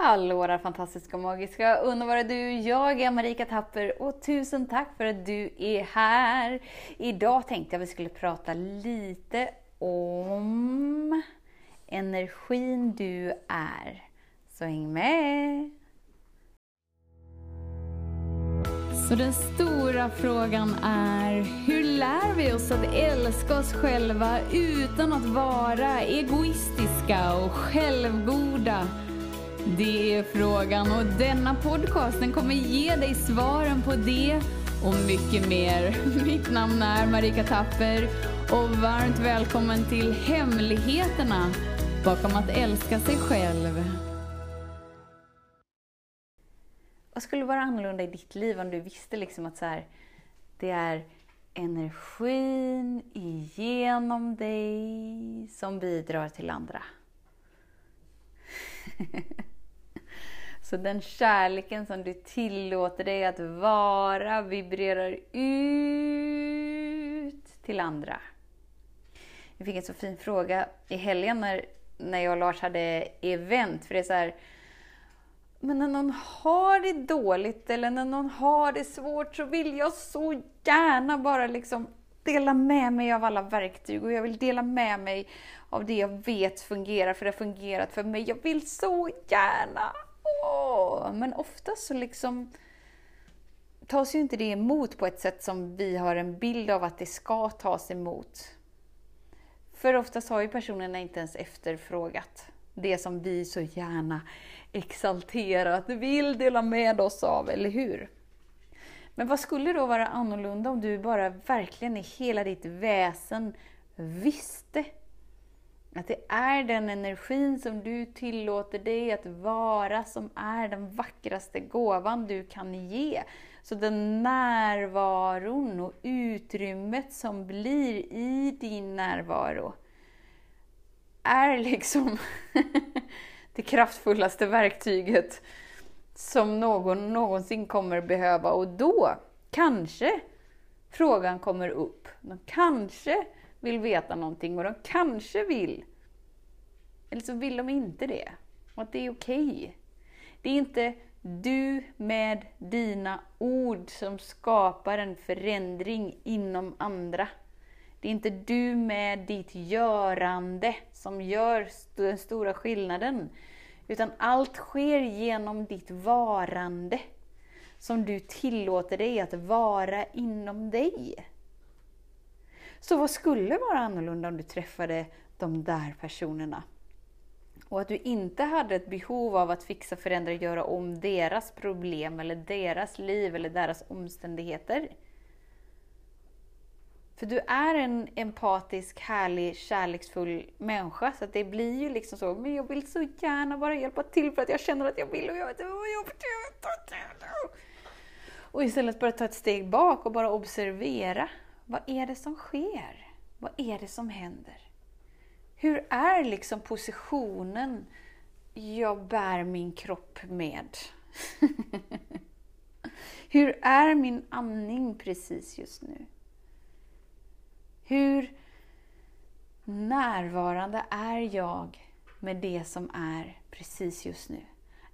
Hallå där fantastiska, magiska, underbara du! Jag är Marika Tapper och tusen tack för att du är här! Idag tänkte jag att vi skulle prata lite om energin du är. Så häng med! Så den stora frågan är, hur lär vi oss att älska oss själva utan att vara egoistiska och självgoda? Det är frågan och denna podcast den kommer ge dig svaren på det och mycket mer. Mitt namn är Marika Tapper och varmt välkommen till Hemligheterna bakom att älska sig själv. Vad skulle vara annorlunda i ditt liv om du visste liksom att så här, det är energin igenom dig som bidrar till andra? Så den kärleken som du tillåter dig att vara vibrerar ut till andra. Vi fick en så fin fråga i helgen när, när jag och Lars hade event. För det är så här, men när någon har det dåligt eller när någon har det svårt så vill jag så gärna bara liksom dela med mig av alla verktyg och jag vill dela med mig av det jag vet fungerar, för det har fungerat för mig. Jag vill så gärna! Åh! Men ofta så liksom tas ju inte det emot på ett sätt som vi har en bild av att det ska tas emot. För oftast har ju personerna inte ens efterfrågat det som vi så gärna exalterat vill dela med oss av, eller hur? Men vad skulle då vara annorlunda om du bara verkligen i hela ditt väsen visste att det är den energin som du tillåter dig att vara som är den vackraste gåvan du kan ge. Så den närvaron och utrymmet som blir i din närvaro är liksom det kraftfullaste verktyget som någon någonsin kommer behöva. Och då kanske frågan kommer upp. Kanske vill veta någonting och de kanske vill, eller så vill de inte det. Och att det är okej. Okay. Det är inte du med dina ord som skapar en förändring inom andra. Det är inte du med ditt görande som gör den stora skillnaden. Utan allt sker genom ditt varande. Som du tillåter dig att vara inom dig. Så vad skulle vara annorlunda om du träffade de där personerna? Och att du inte hade ett behov av att fixa, förändra, göra om deras problem eller deras liv eller deras omständigheter. För du är en empatisk, härlig, kärleksfull människa. Så det blir ju liksom så, men jag vill så gärna bara hjälpa till för att jag känner att jag vill och jag vet vad jag Och istället bara ta ett steg bak och bara observera. Vad är det som sker? Vad är det som händer? Hur är liksom positionen jag bär min kropp med? Hur är min andning precis just nu? Hur närvarande är jag med det som är precis just nu?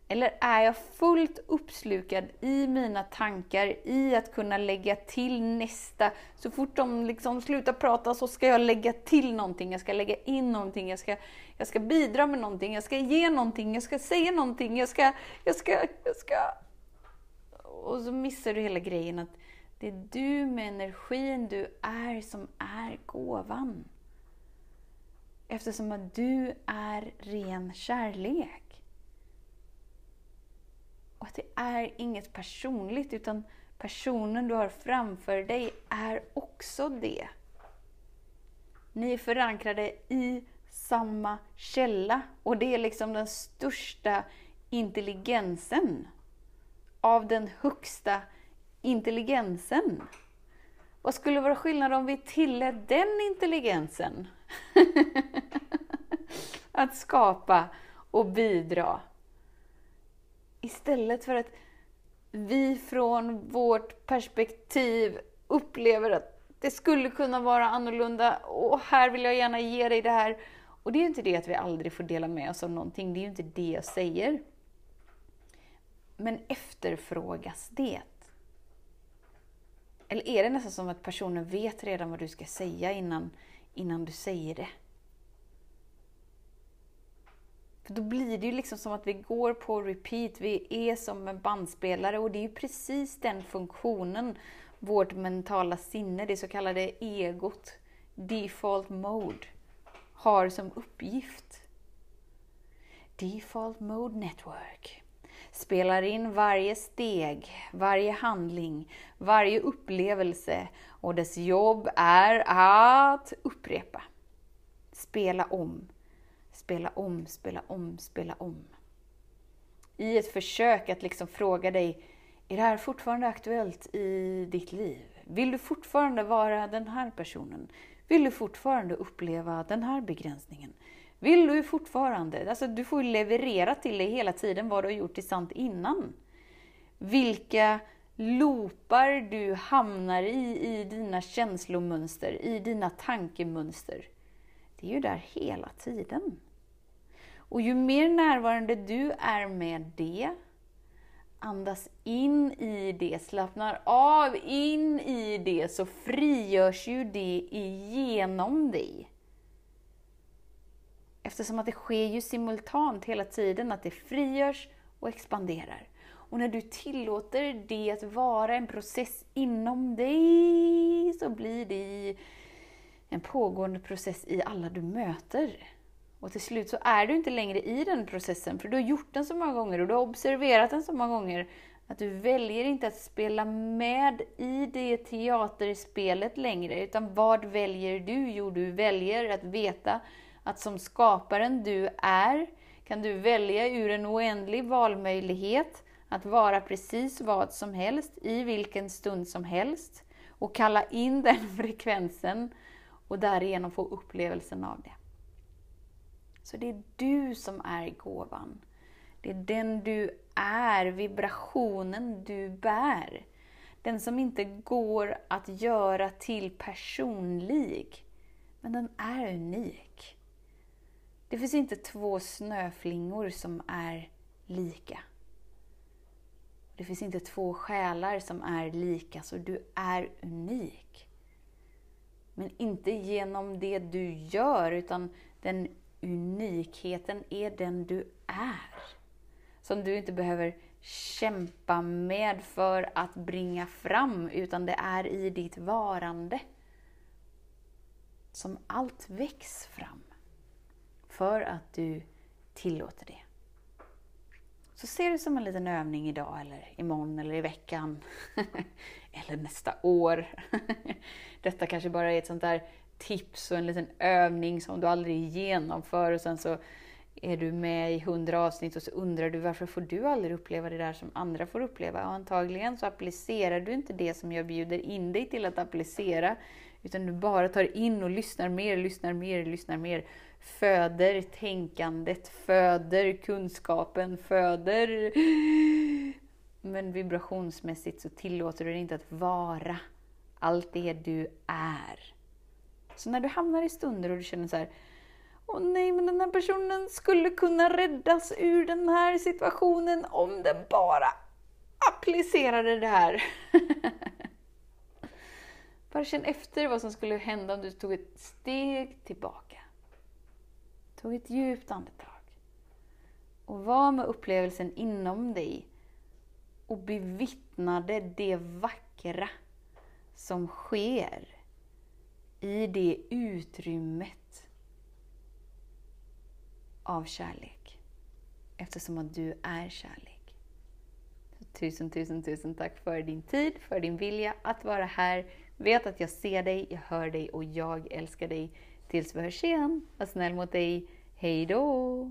Eller är jag fullt uppslukad i mina tankar, i att kunna lägga till nästa? Så fort de liksom slutar prata så ska jag lägga till någonting, jag ska lägga in någonting, jag ska, jag ska bidra med någonting, jag ska ge någonting, jag ska säga någonting, jag ska, jag ska, jag ska... Och så missar du hela grejen att det är du med energin du är som är gåvan. Eftersom att du är ren kärlek. Och att det är inget personligt, utan personen du har framför dig är också det. Ni är förankrade i samma källa och det är liksom den största intelligensen av den högsta intelligensen. Vad skulle vara skillnad om vi tillät den intelligensen att skapa och bidra? Istället för att vi från vårt perspektiv upplever att det skulle kunna vara annorlunda och här vill jag gärna ge dig det här. Och det är ju inte det att vi aldrig får dela med oss av någonting, det är ju inte det jag säger. Men efterfrågas det? Eller är det nästan som att personen vet redan vad du ska säga innan, innan du säger det? För då blir det ju liksom som att vi går på repeat, vi är som en bandspelare och det är ju precis den funktionen vårt mentala sinne, det så kallade egot, default mode, har som uppgift. Default Mode Network spelar in varje steg, varje handling, varje upplevelse och dess jobb är att upprepa. Spela om, spela om, spela om, spela om. I ett försök att liksom fråga dig, är det här fortfarande aktuellt i ditt liv? Vill du fortfarande vara den här personen? Vill du fortfarande uppleva den här begränsningen? Vill du fortfarande? Alltså, du får ju leverera till dig hela tiden vad du har gjort till sant innan. Vilka loopar du hamnar i, i dina känslomönster, i dina tankemönster. Det är ju där hela tiden. Och ju mer närvarande du är med det, andas in i det, slappnar av in i det, så frigörs ju det igenom dig. Eftersom att det sker ju simultant hela tiden, att det frigörs och expanderar. Och när du tillåter det att vara en process inom dig, så blir det en pågående process i alla du möter. Och till slut så är du inte längre i den processen, för du har gjort den så många gånger och du har observerat den så många gånger att du väljer inte att spela med i det teaterspelet längre, utan vad väljer du? Jo, du väljer att veta att som skaparen du är, kan du välja ur en oändlig valmöjlighet att vara precis vad som helst, i vilken stund som helst, och kalla in den frekvensen och därigenom få upplevelsen av det. Så det är du som är gåvan. Det är den du är, vibrationen du bär. Den som inte går att göra till personlig, men den är unik. Det finns inte två snöflingor som är lika. Det finns inte två själar som är lika, så du är unik. Men inte genom det du gör, utan den unikheten är den du är. Som du inte behöver kämpa med för att bringa fram, utan det är i ditt varande som allt väcks fram. För att du tillåter det. Så ser det som en liten övning idag, eller imorgon, eller i veckan. eller nästa år. Detta kanske bara är ett sånt där tips och en liten övning som du aldrig genomför och sen så är du med i hundra avsnitt och så undrar du varför får du aldrig uppleva det där som andra får uppleva? Ja, antagligen så applicerar du inte det som jag bjuder in dig till att applicera, utan du bara tar in och lyssnar mer, lyssnar mer, lyssnar mer. Föder tänkandet, föder kunskapen, föder... Men vibrationsmässigt så tillåter du dig inte att vara allt det du är. Så när du hamnar i stunder och du känner så här, Åh nej, men den här personen skulle kunna räddas ur den här situationen om den bara applicerade det här. bara känn efter vad som skulle hända om du tog ett steg tillbaka. Tog ett djupt andetag. Och var med upplevelsen inom dig och bevittnade det vackra som sker i det utrymmet av kärlek. Eftersom att du är kärlek. Så tusen, tusen, tusen tack för din tid, för din vilja att vara här. Vet att jag ser dig, jag hör dig och jag älskar dig. Tills vi hörs igen. Var snäll mot dig. Hej då!